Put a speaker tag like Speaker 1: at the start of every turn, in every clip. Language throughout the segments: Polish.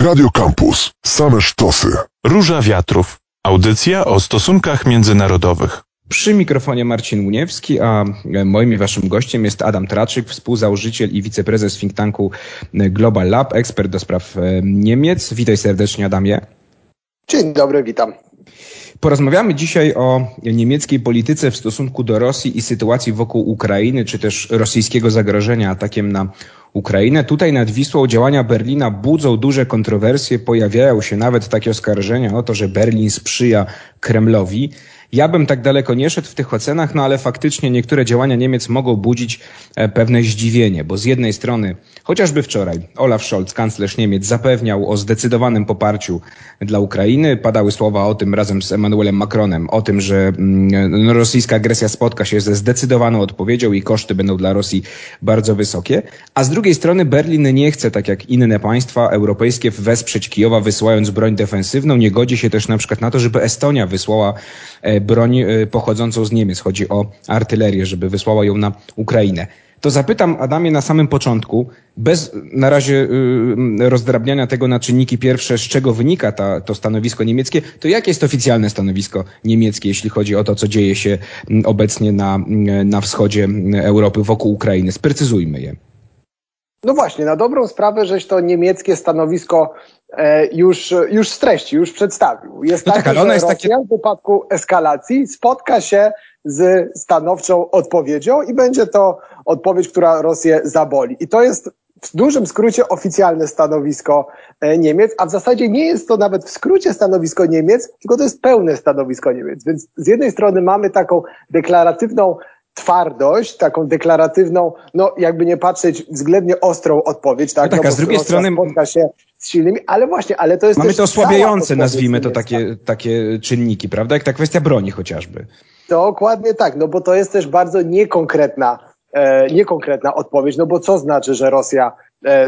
Speaker 1: Radio Campus. Same sztosy.
Speaker 2: Róża Wiatrów. Audycja o stosunkach międzynarodowych.
Speaker 3: Przy mikrofonie Marcin Uniewski, a moim i waszym gościem jest Adam Traczyk, współzałożyciel i wiceprezes think tanku Global Lab, ekspert do spraw e, Niemiec. Witaj serdecznie, Adamie.
Speaker 4: Dzień dobry, witam.
Speaker 3: Porozmawiamy dzisiaj o niemieckiej polityce w stosunku do Rosji i sytuacji wokół Ukrainy, czy też rosyjskiego zagrożenia atakiem na Ukrainę. Tutaj nad Wisłą działania Berlina budzą duże kontrowersje. Pojawiają się nawet takie oskarżenia o to, że Berlin sprzyja Kremlowi. Ja bym tak daleko nie szedł w tych ocenach, no ale faktycznie niektóre działania Niemiec mogą budzić e, pewne zdziwienie, bo z jednej strony, chociażby wczoraj, Olaf Scholz, kanclerz Niemiec, zapewniał o zdecydowanym poparciu dla Ukrainy. Padały słowa o tym razem z Emmanuelem Macronem, o tym, że mm, no, rosyjska agresja spotka się ze zdecydowaną odpowiedzią i koszty będą dla Rosji bardzo wysokie. A z drugiej strony Berlin nie chce, tak jak inne państwa europejskie, wesprzeć Kijowa wysyłając broń defensywną. Nie godzi się też na przykład na to, żeby Estonia wysłała e, broń y, pochodzącą z Niemiec. Chodzi o artylerię, żeby wysłała ją na Ukrainę. To zapytam Adamie na samym początku, bez na razie y, rozdrabniania tego na czynniki pierwsze, z czego wynika ta, to stanowisko niemieckie, to jakie jest oficjalne stanowisko niemieckie, jeśli chodzi o to, co dzieje się mm, obecnie na, mm, na wschodzie Europy, wokół Ukrainy? Sprecyzujmy je.
Speaker 4: No właśnie, na dobrą sprawę, żeś to niemieckie stanowisko już, już streści, już przedstawił. Jest no tak, takie, że Rosja takie... w wypadku eskalacji spotka się z stanowczą odpowiedzią i będzie to odpowiedź, która Rosję zaboli. I to jest w dużym skrócie oficjalne stanowisko e, Niemiec, a w zasadzie nie jest to nawet w skrócie stanowisko Niemiec, tylko to jest pełne stanowisko Niemiec. Więc z jednej strony mamy taką deklaratywną twardość, taką deklaratywną, no jakby nie patrzeć, względnie ostrą odpowiedź, tak?
Speaker 3: No tak,
Speaker 4: no,
Speaker 3: a z drugiej strony
Speaker 4: spotka się z silnymi, ale właśnie, ale to jest
Speaker 3: Mamy to osłabiające, nazwijmy to takie, takie czynniki, prawda? Jak ta kwestia broni chociażby.
Speaker 4: Dokładnie tak, no bo to jest też bardzo niekonkretna, e, niekonkretna odpowiedź, no bo co znaczy, że Rosja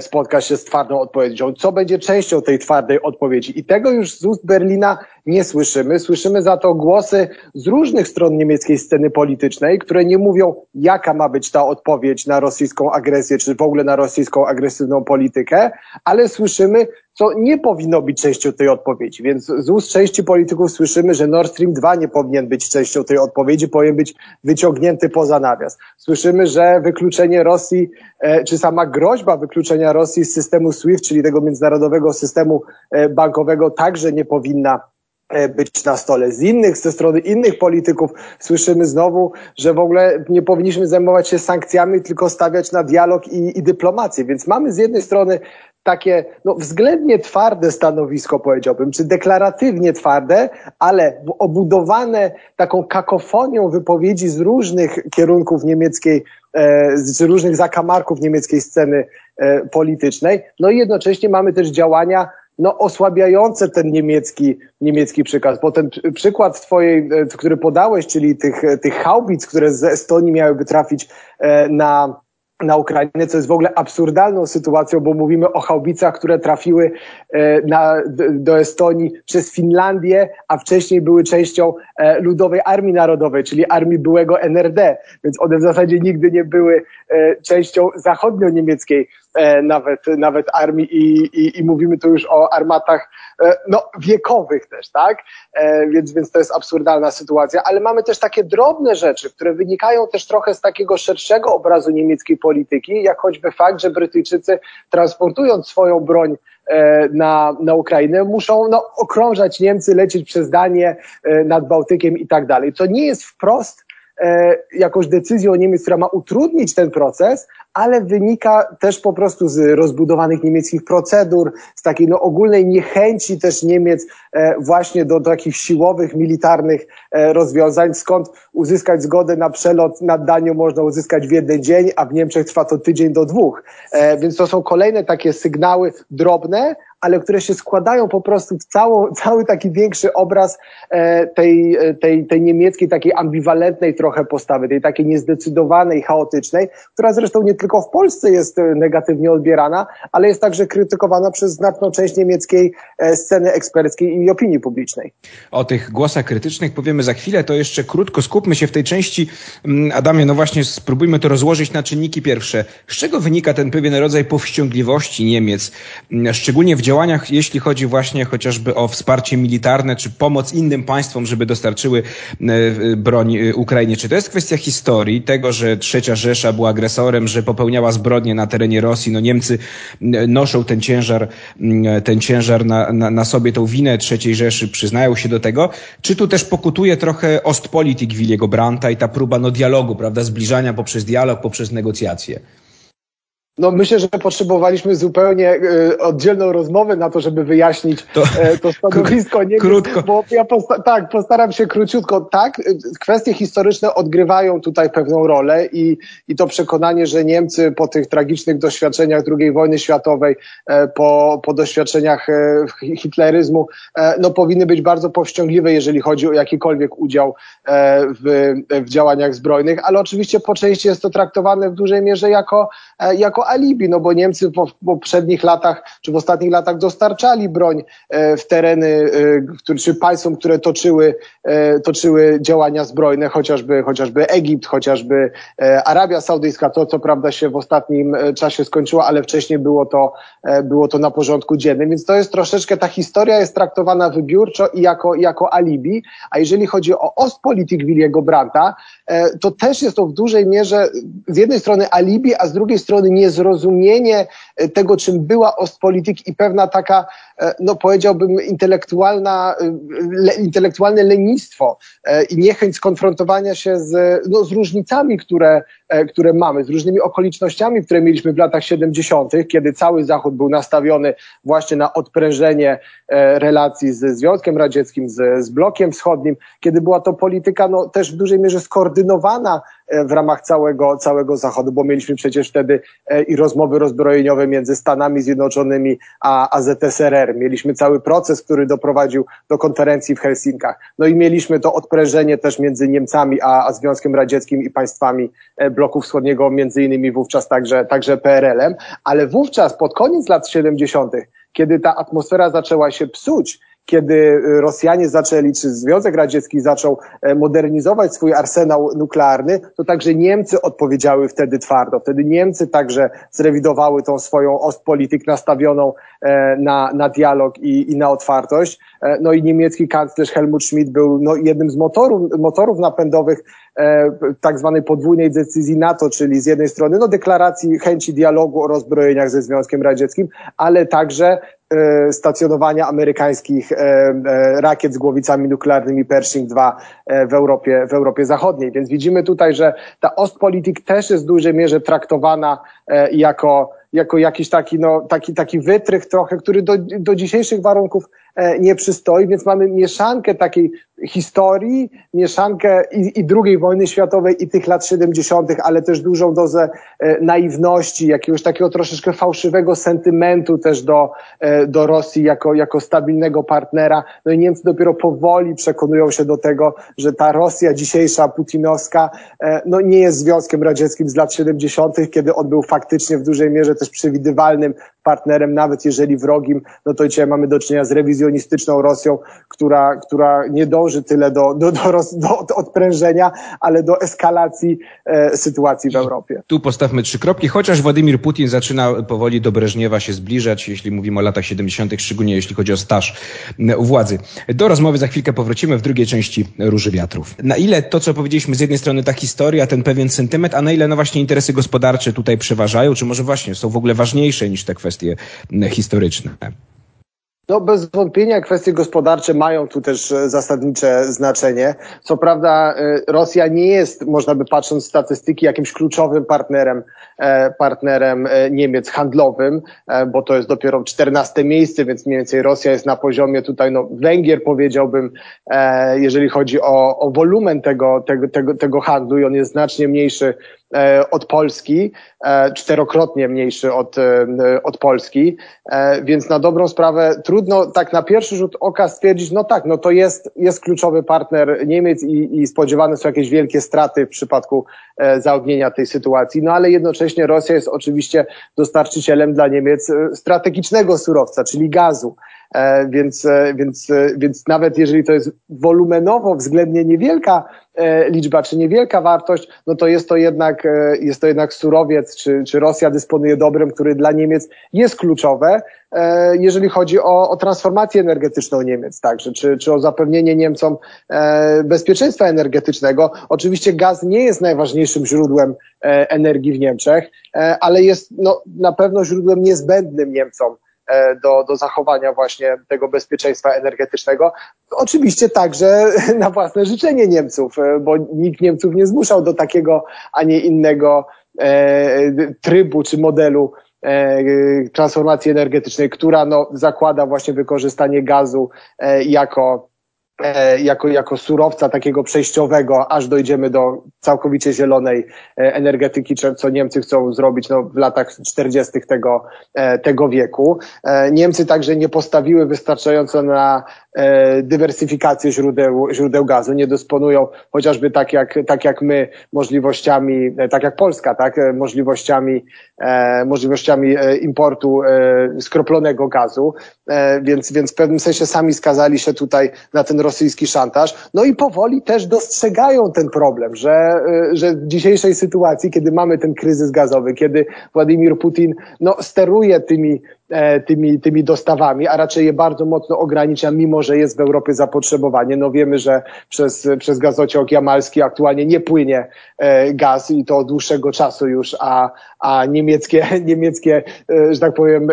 Speaker 4: spotka się z twardą odpowiedzią. Co będzie częścią tej twardej odpowiedzi? I tego już z ust Berlina nie słyszymy. Słyszymy za to głosy z różnych stron niemieckiej sceny politycznej, które nie mówią, jaka ma być ta odpowiedź na rosyjską agresję, czy w ogóle na rosyjską agresywną politykę, ale słyszymy, co nie powinno być częścią tej odpowiedzi. Więc z ust części polityków słyszymy, że Nord Stream 2 nie powinien być częścią tej odpowiedzi, powinien być wyciągnięty poza nawias. Słyszymy, że wykluczenie Rosji, e, czy sama groźba wykluczenia Rosji z systemu SWIFT, czyli tego międzynarodowego systemu e, bankowego, także nie powinna e, być na stole. Z innych, ze strony innych polityków słyszymy znowu, że w ogóle nie powinniśmy zajmować się sankcjami, tylko stawiać na dialog i, i dyplomację. Więc mamy z jednej strony takie no, względnie twarde stanowisko, powiedziałbym, czy deklaratywnie twarde, ale obudowane taką kakofonią wypowiedzi z różnych kierunków niemieckiej, e, z różnych zakamarków niemieckiej sceny e, politycznej. No i jednocześnie mamy też działania no, osłabiające ten niemiecki, niemiecki przykaz. Bo ten przykład twojej, e, który podałeś, czyli tych, tych haubic, które z Estonii miałyby trafić na na Ukrainę, co jest w ogóle absurdalną sytuacją, bo mówimy o haubicach, które trafiły e, na, do Estonii przez Finlandię, a wcześniej były częścią e, Ludowej Armii Narodowej, czyli armii byłego NRD, więc one w zasadzie nigdy nie były częścią zachodnio-niemieckiej nawet, nawet armii i, i, i mówimy tu już o armatach no, wiekowych też, tak? Więc, więc to jest absurdalna sytuacja, ale mamy też takie drobne rzeczy, które wynikają też trochę z takiego szerszego obrazu niemieckiej polityki, jak choćby fakt, że Brytyjczycy transportując swoją broń e, na, na Ukrainę, muszą no, okrążać Niemcy, lecieć przez Danię e, nad Bałtykiem i tak dalej, co nie jest wprost e, jakąś decyzją Niemiec, która ma utrudnić ten proces, ale wynika też po prostu z rozbudowanych niemieckich procedur, z takiej no, ogólnej niechęci też Niemiec e, właśnie do, do takich siłowych, militarnych e, rozwiązań, skąd uzyskać zgodę na przelot nad Danią można uzyskać w jeden dzień, a w Niemczech trwa to tydzień do dwóch. E, więc to są kolejne takie sygnały drobne, ale które się składają po prostu w cało, cały taki większy obraz e, tej, tej, tej niemieckiej, takiej ambiwalentnej trochę postawy, tej takiej niezdecydowanej, chaotycznej, która zresztą nie tylko w Polsce jest e, negatywnie odbierana, ale jest także krytykowana przez znaczną część niemieckiej e, sceny eksperckiej i opinii publicznej.
Speaker 3: O tych głosach krytycznych powiemy za chwilę, to jeszcze krótko skupmy się w tej części. Mm, Adamie, no właśnie spróbujmy to rozłożyć na czynniki pierwsze. Z czego wynika ten pewien rodzaj powściągliwości Niemiec, mm, szczególnie w działaniu działaniach, jeśli chodzi właśnie chociażby o wsparcie militarne, czy pomoc innym państwom, żeby dostarczyły broń Ukrainie. Czy to jest kwestia historii, tego, że trzecia Rzesza była agresorem, że popełniała zbrodnie na terenie Rosji? No Niemcy noszą ten ciężar, ten ciężar na, na, na sobie, tą winę trzeciej Rzeszy, przyznają się do tego. Czy tu też pokutuje trochę Ostpolitik Williego Brandta i ta próba no, dialogu, prawda, zbliżania poprzez dialog, poprzez negocjacje?
Speaker 4: No myślę, że potrzebowaliśmy zupełnie y, oddzielną rozmowę na to, żeby wyjaśnić to, e, to stanowisko. Nie
Speaker 3: krótko.
Speaker 4: Bo ja posta tak, postaram się króciutko. Tak, y, kwestie historyczne odgrywają tutaj pewną rolę i, i to przekonanie, że Niemcy po tych tragicznych doświadczeniach II wojny światowej, e, po, po doświadczeniach e, hitleryzmu, e, no powinny być bardzo powściągliwe, jeżeli chodzi o jakikolwiek udział e, w, w działaniach zbrojnych, ale oczywiście po części jest to traktowane w dużej mierze jako, e, alibi, no bo Niemcy w poprzednich latach, czy w ostatnich latach dostarczali broń e, w tereny, e, czy państwom, które toczyły, e, toczyły działania zbrojne, chociażby, chociażby Egipt, chociażby Arabia Saudyjska, to co prawda się w ostatnim czasie skończyło, ale wcześniej było to, było to na porządku dziennym, więc to jest troszeczkę, ta historia jest traktowana wybiórczo i jako, jako alibi, a jeżeli chodzi o Ostpolitik Williego Brandta, to też jest to w dużej mierze z jednej strony alibi, a z drugiej strony nie zrozumienie e, tego, czym była Ostpolitik i pewna taka, e, no powiedziałbym, intelektualna, e, le, intelektualne lenistwo i niechęć skonfrontowania się z, no, z różnicami, które, które mamy, z różnymi okolicznościami, które mieliśmy w latach 70., kiedy cały Zachód był nastawiony właśnie na odprężenie relacji ze Związkiem Radzieckim, z, z blokiem wschodnim, kiedy była to polityka no, też w dużej mierze skoordynowana w ramach całego, całego Zachodu, bo mieliśmy przecież wtedy i rozmowy rozbrojeniowe między Stanami Zjednoczonymi a, a ZSRR. Mieliśmy cały proces, który doprowadził do konferencji w Helsinkach. No i mieliśmy to odprężenie też między Niemcami a, a Związkiem Radzieckim i państwami e, bloku wschodniego, między innymi wówczas także, także PRL-em, ale wówczas pod koniec lat 70., kiedy ta atmosfera zaczęła się psuć, kiedy y, Rosjanie zaczęli, czy Związek Radziecki zaczął e, modernizować swój arsenał nuklearny, to także Niemcy odpowiedziały wtedy twardo. Wtedy Niemcy także zrewidowały tą swoją ostpolityk nastawioną e, na, na dialog i, i na otwartość. E, no i niemiecki kanclerz Helmut Schmidt był no, jednym z motorów, motorów napędowych tak zwanej podwójnej decyzji NATO, czyli z jednej strony no, deklaracji chęci dialogu o rozbrojeniach ze Związkiem Radzieckim, ale także stacjonowania amerykańskich e, e, rakiet z głowicami nuklearnymi Pershing II w Europie, w Europie Zachodniej. Więc widzimy tutaj, że ta Ostpolitik też jest w dużej mierze traktowana jako, jako jakiś taki, no, taki, taki wytrych trochę, który do, do dzisiejszych warunków nie przystoi, więc mamy mieszankę takiej historii, mieszankę i, i II wojny światowej i tych lat 70., ale też dużą dozę e, naiwności, jakiegoś takiego troszeczkę fałszywego sentymentu też do, e, do Rosji jako, jako stabilnego partnera. No i Niemcy dopiero powoli przekonują się do tego, że ta Rosja dzisiejsza, putinowska, e, no nie jest Związkiem Radzieckim z lat 70., kiedy on był faktycznie w dużej mierze też przewidywalnym partnerem, nawet jeżeli wrogim, no to dzisiaj mamy do czynienia z rewizjonistyczną Rosją, która, która nie dąży tyle do, do, do, roz, do odprężenia, ale do eskalacji e, sytuacji w Europie.
Speaker 3: Tu postawmy trzy kropki, chociaż Władimir Putin zaczyna powoli do Breżniewa się zbliżać, jeśli mówimy o latach 70., szczególnie jeśli chodzi o staż u władzy. Do rozmowy za chwilkę powrócimy w drugiej części Róży Wiatrów. Na ile to, co powiedzieliśmy z jednej strony ta historia, ten pewien sentyment, a na ile no właśnie interesy gospodarcze tutaj przeważają, czy może właśnie są w ogóle ważniejsze niż te kwestie historyczne.
Speaker 4: No bez wątpienia kwestie gospodarcze mają tu też e, zasadnicze znaczenie. Co prawda e, Rosja nie jest, można by patrząc statystyki, jakimś kluczowym partnerem, e, partnerem Niemiec handlowym, bo to jest dopiero 14 miejsce, więc mniej więcej Rosja jest na poziomie tutaj, no Węgier powiedziałbym, jeżeli chodzi o, o wolumen tego, tego, tego, tego handlu i on jest znacznie mniejszy od Polski, e, czterokrotnie mniejszy od, e, od Polski, więc na dobrą sprawę trudno tak na pierwszy rzut oka stwierdzić, no tak, no to jest, jest kluczowy partner Niemiec i, i spodziewane są jakieś wielkie straty w przypadku zaognienia tej sytuacji, no ale jednocześnie Rosja jest oczywiście dostarczycielem dla Niemiec strategicznego surowca, czyli gazu. E, więc, e, więc, e, więc nawet jeżeli to jest wolumenowo względnie niewielka liczba, czy niewielka wartość, no to jest to jednak, jest to jednak surowiec, czy, czy Rosja dysponuje dobrem, który dla Niemiec jest kluczowe, jeżeli chodzi o, o transformację energetyczną Niemiec także, czy, czy o zapewnienie Niemcom bezpieczeństwa energetycznego. Oczywiście gaz nie jest najważniejszym źródłem energii w Niemczech, ale jest no, na pewno źródłem niezbędnym Niemcom do, do zachowania właśnie tego bezpieczeństwa energetycznego. Oczywiście także na własne życzenie Niemców, e, bo nikt Niemców nie zmuszał do takiego, a nie innego e, trybu czy modelu transformacji energetycznej, która no, zakłada właśnie wykorzystanie gazu jako E, jako, jako surowca takiego przejściowego, aż dojdziemy do całkowicie zielonej e, energetyki, co Niemcy chcą zrobić no, w latach 40. Tego, e, tego wieku. Niemcy także nie postawiły wystarczająco na dywersyfikację źródeł, źródeł gazu, nie dysponują chociażby tak jak, tak jak my możliwościami, tak jak Polska, tak, możliwościami, możliwościami importu skroplonego gazu, więc, więc w pewnym sensie sami skazali się tutaj na ten rosyjski szantaż. No i powoli też dostrzegają ten problem, że, y, że w dzisiejszej sytuacji, kiedy mamy ten kryzys gazowy, kiedy Władimir Putin no, steruje tymi tymi, tymi dostawami, a raczej je bardzo mocno ogranicza, mimo że jest w Europie zapotrzebowanie. No wiemy, że przez, przez gazociąg jamalski aktualnie nie płynie e, gaz i to od dłuższego czasu już, a, a niemieckie, niemieckie, e, że tak powiem,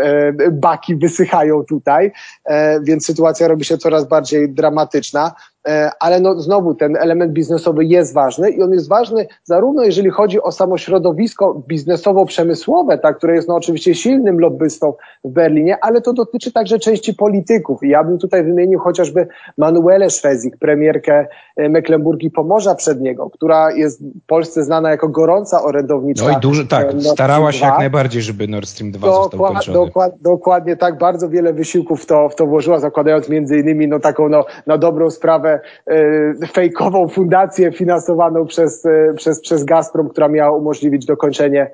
Speaker 4: baki wysychają tutaj, więc sytuacja robi się coraz bardziej dramatyczna. E, ale no znowu ten element biznesowy jest ważny i on jest ważny zarówno jeżeli chodzi o samo środowisko biznesowo-przemysłowe, tak, które jest no oczywiście silnym lobbystą w Berlinie, ale to dotyczy także części polityków. I ja bym tutaj wymienił chociażby Manuelę Szwezik, premierkę e, Mecklenburgii Pomorza Przedniego, która jest w Polsce znana jako gorąca orędownicza.
Speaker 3: No i dużo, tak, starała się jak najbardziej, żeby Nord Stream 2 Dokład, został ukończony.
Speaker 4: Dokład, dokładnie tak, bardzo wiele wysiłków w to, w to włożyła, zakładając między innymi no taką no, na dobrą sprawę E, fejkową fundację finansowaną przez, e, przez, przez Gazprom, która miała umożliwić dokończenie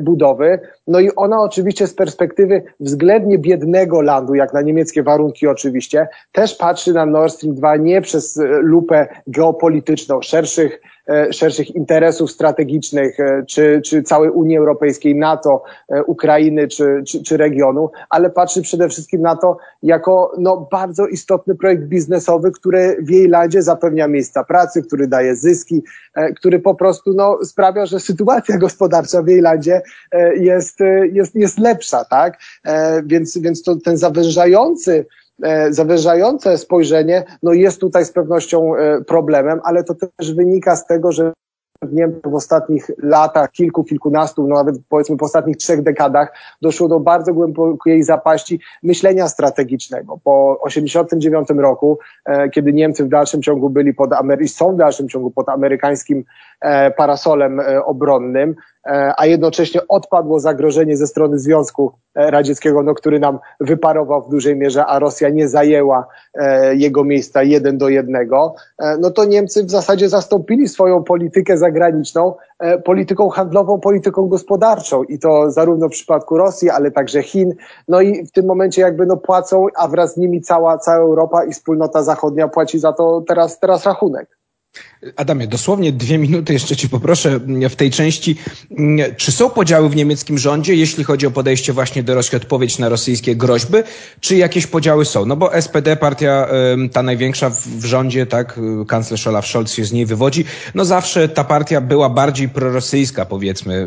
Speaker 4: budowy. No i ona oczywiście z perspektywy względnie biednego landu, jak na niemieckie warunki oczywiście, też patrzy na Nord Stream 2 nie przez lupę geopolityczną, szerszych E, szerszych interesów strategicznych, e, czy, czy całej Unii Europejskiej, NATO, e, Ukrainy czy, czy, czy regionu, ale patrzy przede wszystkim na to jako no, bardzo istotny projekt biznesowy, który w jej landzie zapewnia miejsca pracy, który daje zyski, który po prostu no, sprawia, że sytuacja gospodarcza w jej landzie jest, jest, jest lepsza, tak? Więc, więc to ten zawężający E, zawężające spojrzenie no jest tutaj z pewnością e, problemem, ale to też wynika z tego, że w Niemczech w ostatnich latach, kilku, kilkunastu, no nawet powiedzmy po ostatnich trzech dekadach doszło do bardzo głębokiej zapaści myślenia strategicznego. Po 89 roku, e, kiedy Niemcy w dalszym ciągu byli pod Amery są w dalszym ciągu pod amerykańskim parasolem obronnym, E, a jednocześnie odpadło zagrożenie ze strony Związku e, Radzieckiego, no, który nam wyparował w dużej mierze, a Rosja nie zajęła e, jego miejsca jeden do jednego, no to Niemcy w zasadzie zastąpili swoją politykę zagraniczną polityką handlową, polityką gospodarczą i to zarówno w przypadku Rosji, ale także Chin. No i w tym momencie jakby no płacą, a wraz z nimi cała, cała Europa i wspólnota zachodnia płaci za to teraz, teraz rachunek.
Speaker 3: Adamie, dosłownie dwie minuty jeszcze Ci poproszę w tej części. Czy są podziały w niemieckim rządzie, jeśli chodzi o podejście właśnie do Rosji, odpowiedź na rosyjskie groźby, czy jakieś podziały są? No bo SPD, partia ta największa w rządzie, tak, kanclerz Olaf Scholz się z niej wywodzi, no zawsze ta partia była bardziej prorosyjska, powiedzmy,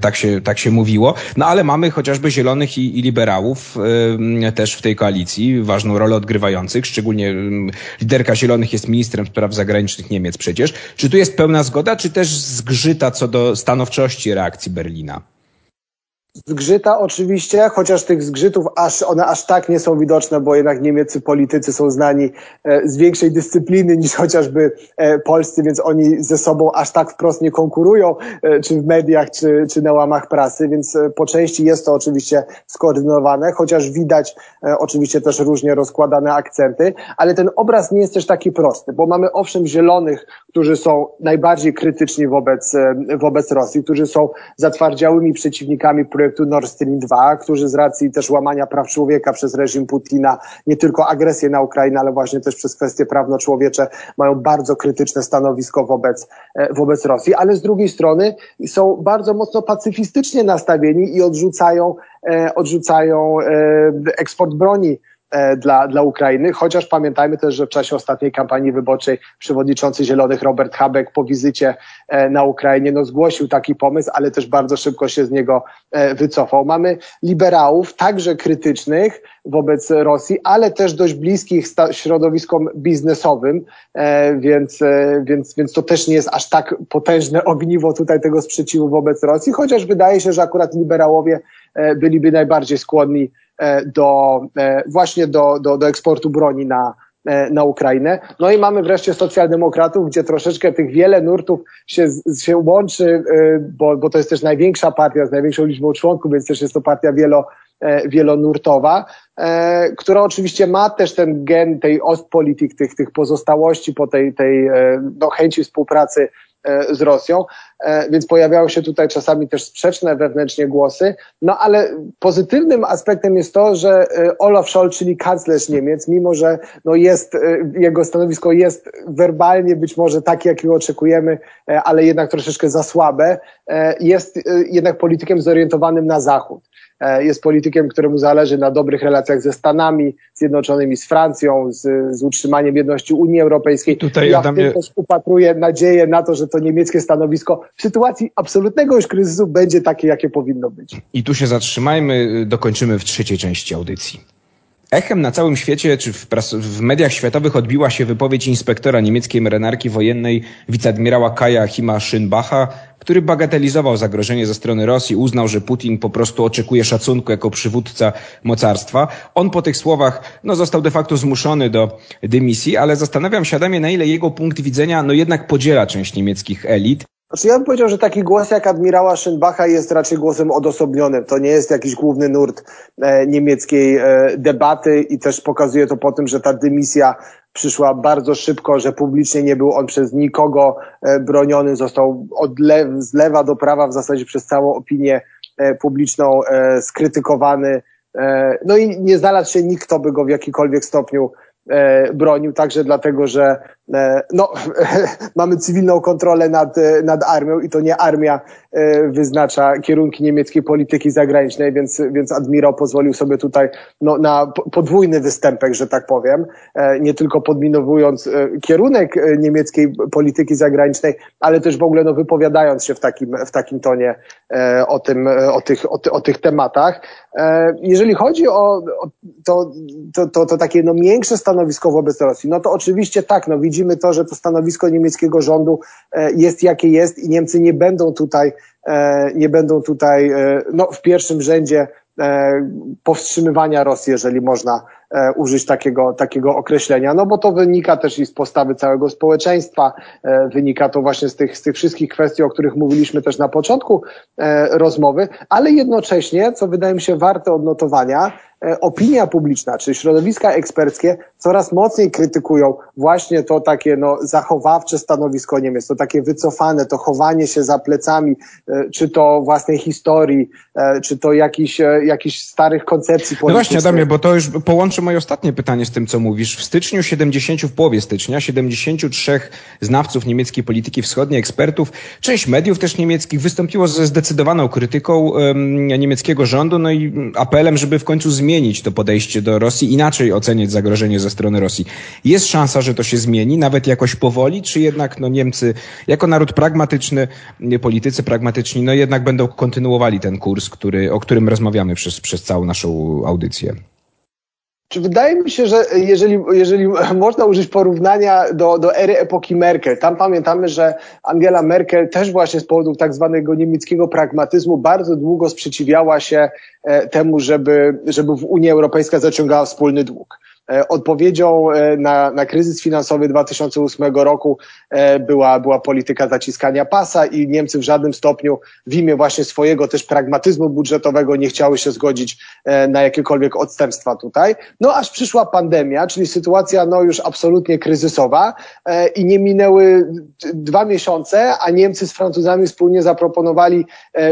Speaker 3: tak się, tak się mówiło. No ale mamy chociażby zielonych i, i liberałów też w tej koalicji, ważną rolę odgrywających, szczególnie liderka zielonych jest ministrem spraw zagranicznych Niemiec przecież. Czy tu jest pełna zgoda, czy też zgrzyta co do stanowczości reakcji Berlina?
Speaker 4: Zgrzyta oczywiście, chociaż tych zgrzytów aż, one aż tak nie są widoczne, bo jednak niemieccy politycy są znani e, z większej dyscypliny niż chociażby e, polscy, więc oni ze sobą aż tak wprost nie konkurują, e, czy w mediach, czy, czy na łamach prasy, więc po części jest to oczywiście skoordynowane, chociaż widać oczywiście też różnie rozkładane akcenty, ale ten obraz nie jest też taki prosty, bo mamy owszem zielonych, którzy są najbardziej krytyczni wobec, wobec Rosji, którzy są zatwardziałymi przeciwnikami projektu projektu Nord Stream 2, którzy z racji też łamania praw człowieka przez reżim Putina, nie tylko agresję na Ukrainę, ale właśnie też przez kwestie prawno-człowiecze, mają bardzo krytyczne stanowisko wobec, e, wobec Rosji, ale z drugiej strony są bardzo mocno pacyfistycznie nastawieni i odrzucają, e, odrzucają eksport broni E, dla, dla Ukrainy, chociaż pamiętajmy też, że w czasie ostatniej kampanii wyborczej przewodniczący Zielonych Robert Habeck po wizycie e, na Ukrainie no, zgłosił taki pomysł, ale też bardzo szybko się z niego e, wycofał. Mamy liberałów, także krytycznych wobec Rosji, ale też dość bliskich środowiskom biznesowym, więc, więc, więc to też nie jest aż tak potężne ogniwo tutaj tego sprzeciwu wobec Rosji, chociaż wydaje się, że akurat liberałowie byliby najbardziej skłonni E, do, e, właśnie do, do, do eksportu broni na, e, na Ukrainę. No i mamy wreszcie socjaldemokratów, gdzie troszeczkę tych wiele nurtów się, się łączy, bo, bo to jest też największa partia z największą liczbą członków, więc też jest to partia wielo, wielonurtowa, która oczywiście ma też ten gen tej Ostpolitik, tych, tych pozostałości po tej, tej no, chęci współpracy z Rosją, E, więc pojawiały się tutaj czasami też sprzeczne wewnętrznie głosy. No ale pozytywnym aspektem jest to, że e, Olaf Scholz, czyli kanclerz Niemiec, mimo że no jest, e, jego stanowisko jest werbalnie być może takie, jakiego oczekujemy, ale jednak troszeczkę za słabe, jest jednak politykiem zorientowanym na Zachód jest politykiem, któremu zależy na dobrych relacjach ze Stanami Zjednoczonymi, z Francją, z, z utrzymaniem jedności Unii Europejskiej.
Speaker 3: Tutaj ja Adamie... w tym
Speaker 4: też upatruję nadzieję na to, że to niemieckie stanowisko w sytuacji absolutnego już kryzysu będzie takie, jakie powinno być.
Speaker 3: I tu się zatrzymajmy, dokończymy w trzeciej części audycji. Echem na całym świecie, czy w, w, mediach światowych odbiła się wypowiedź inspektora niemieckiej marynarki wojennej wiceadmirała Kaja Hima Schönbacha, który bagatelizował zagrożenie ze strony Rosji, uznał, że Putin po prostu oczekuje szacunku jako przywódca mocarstwa. On po tych słowach no, został de facto zmuszony do dymisji, ale zastanawiam się, Adamie, na ile jego punkt widzenia no, jednak podziela część niemieckich elit.
Speaker 4: Znaczy ja bym powiedział, że taki głos jak admirała Schönbacha jest raczej głosem odosobnionym. To nie jest jakiś główny nurt e, niemieckiej e, debaty i też pokazuje to po tym, że ta dymisja przyszła bardzo szybko, że publicznie nie był on przez nikogo e, broniony, został od le z lewa do prawa w zasadzie przez całą opinię publiczną skrytykowany. No i nie znalazł się nikt, kto by go w jakikolwiek stopniu bronił, także dlatego, że no, mamy cywilną kontrolę nad, e, nad armią i to nie armia e, wyznacza kierunki niemieckiej polityki zagranicznej, więc, więc admirał pozwolił sobie tutaj no, na podwójny występek, że tak powiem, nie tylko podminowując kierunek niemieckiej polityki zagranicznej, ale też w ogóle no, wypowiadając się w takim, w takim tonie o, tym, o, tych, o, ty, o tych tematach. Jeżeli chodzi o, o to, to, to, to takie no, miększe stanowisko wobec Rosji, no to oczywiście tak, no, widzimy to, że to stanowisko niemieckiego rządu e, jest jakie jest i Niemcy nie będą tutaj, e, nie będą tutaj e, no, w pierwszym rzędzie powstrzymywania Rosji, jeżeli można użyć takiego, takiego określenia, no bo to wynika też i z postawy całego społeczeństwa, wynika to właśnie z tych, z tych wszystkich kwestii, o których mówiliśmy też na początku rozmowy, ale jednocześnie, co wydaje mi się warte odnotowania, opinia publiczna, czy środowiska eksperckie coraz mocniej krytykują właśnie to takie no, zachowawcze stanowisko Niemiec, to takie wycofane, to chowanie się za plecami, e, czy to własnej historii, e, czy to jakichś jakich starych koncepcji politycznych.
Speaker 3: No właśnie, Adamie, bo to już połączę moje ostatnie pytanie z tym, co mówisz. W styczniu 70, w połowie stycznia, 73 znawców niemieckiej polityki wschodniej, ekspertów, część mediów też niemieckich wystąpiło ze zdecydowaną krytyką um, niemieckiego rządu, no i apelem, żeby w końcu zmienić zmienić to podejście do Rosji, inaczej oceniać zagrożenie ze strony Rosji. Jest szansa, że to się zmieni, nawet jakoś powoli, czy jednak no, Niemcy, jako naród pragmatyczny, politycy pragmatyczni, no jednak będą kontynuowali ten kurs, który, o którym rozmawiamy przez, przez całą naszą audycję?
Speaker 4: Czy wydaje mi się, że jeżeli, jeżeli można użyć porównania do, do ery epoki Merkel, tam pamiętamy, że Angela Merkel też właśnie z powodu tak zwanego niemieckiego pragmatyzmu bardzo długo sprzeciwiała się e, temu, żeby, żeby Unia Europejska zaciągała wspólny dług. Odpowiedzią na, na kryzys finansowy 2008 roku była, była polityka zaciskania pasa i Niemcy w żadnym stopniu w imię właśnie swojego też pragmatyzmu budżetowego nie chciały się zgodzić na jakiekolwiek odstępstwa tutaj. No aż przyszła pandemia, czyli sytuacja no już absolutnie kryzysowa i nie minęły dwa miesiące, a Niemcy z Francuzami wspólnie zaproponowali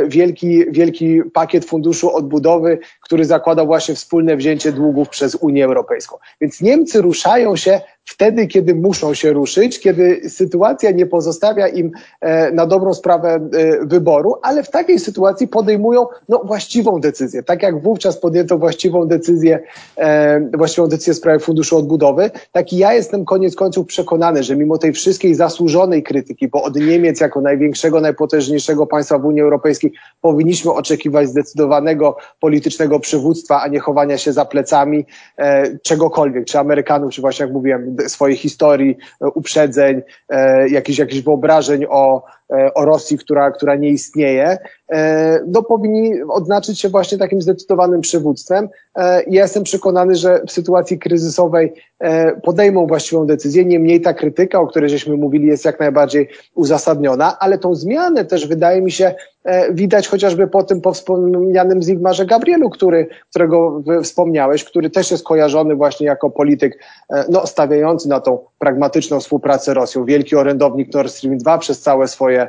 Speaker 4: wielki, wielki pakiet funduszu odbudowy, który zakładał właśnie wspólne wzięcie długów przez Unię Europejską. Więc Niemcy ruszają się wtedy, kiedy muszą się ruszyć, kiedy sytuacja nie pozostawia im e, na dobrą sprawę e, wyboru, ale w takiej sytuacji podejmują no, właściwą decyzję. Tak jak wówczas podjęto właściwą decyzję, e, właściwą decyzję w sprawie Funduszu Odbudowy, tak i ja jestem koniec końców przekonany, że mimo tej wszystkiej zasłużonej krytyki, bo od Niemiec jako największego, najpotężniejszego państwa w Unii Europejskiej powinniśmy oczekiwać zdecydowanego politycznego przywództwa, a nie chowania się za plecami czegokolwiek, czy Amerykanów, czy właśnie jak mówiłem, swojej historii, e, uprzedzeń, e, jakichś, jakichś wyobrażeń o, e, o Rosji, która, która nie istnieje, no powinni odznaczyć się właśnie takim zdecydowanym przywództwem. Ja jestem przekonany, że w sytuacji kryzysowej podejmą właściwą decyzję. Niemniej ta krytyka, o której żeśmy mówili, jest jak najbardziej uzasadniona, ale tą zmianę też wydaje mi się widać chociażby po tym po wspomnianym Zigmarze Gabrielu, który, którego wspomniałeś, który też jest kojarzony właśnie jako polityk no, stawiający na tą pragmatyczną współpracę Rosją. Wielki orędownik Nord Stream 2 przez całe swoje, e,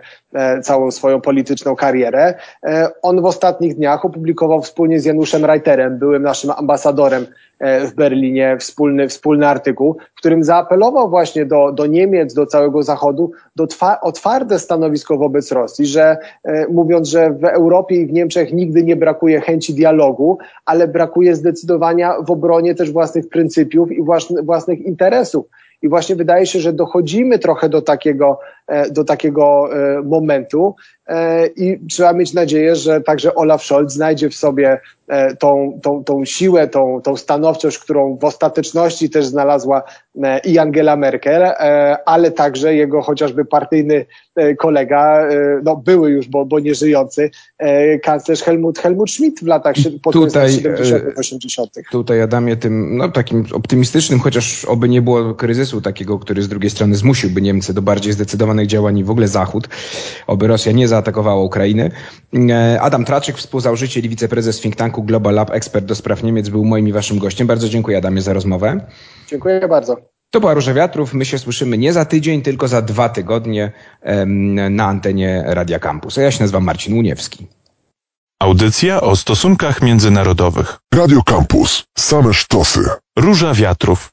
Speaker 4: całą swoją polityczną karierę. E, on w ostatnich dniach opublikował wspólnie z Januszem Reiterem, byłym naszym ambasadorem e, w Berlinie, wspólny, wspólny artykuł, w którym zaapelował właśnie do, do Niemiec, do całego Zachodu, do twa, o twarde stanowisko wobec Rosji, że mówiąc, że w Europie i w Niemczech nigdy nie brakuje chęci dialogu, ale brakuje zdecydowania w obronie też własnych pryncypiów i własnych interesów. I właśnie wydaje się, że dochodzimy trochę do takiego, e, do takiego e, momentu. E, i trzeba mieć nadzieję, że także Olaf Scholz znajdzie w sobie tą, tą, tą siłę, tą, tą stanowczość, którą w ostateczności też znalazła i Angela Merkel, ale także jego chociażby partyjny kolega, no były już, bo, bo nie żyjący, kanclerz Helmut, Helmut Schmidt w latach pod tutaj, 70 80
Speaker 3: Tutaj Adamie tym no, takim optymistycznym, chociaż oby nie było kryzysu, takiego, który z drugiej strony zmusiłby Niemcy do bardziej zdecydowanych działań i w ogóle Zachód, oby Rosja nie zaatakowała Ukrainy. E, Adam Traczyk, współzałożyciel i wiceprezes think tanku Global Lab, ekspert do spraw Niemiec, był moim i waszym gościem. Bardzo dziękuję Adamie za rozmowę.
Speaker 4: Dziękuję bardzo.
Speaker 3: To była Róża Wiatrów. My się słyszymy nie za tydzień, tylko za dwa tygodnie na antenie Radia Campus. A ja się nazywam Marcin Uniewski.
Speaker 2: Audycja o stosunkach międzynarodowych.
Speaker 1: Radio Campus. Same sztosy.
Speaker 2: Róża Wiatrów.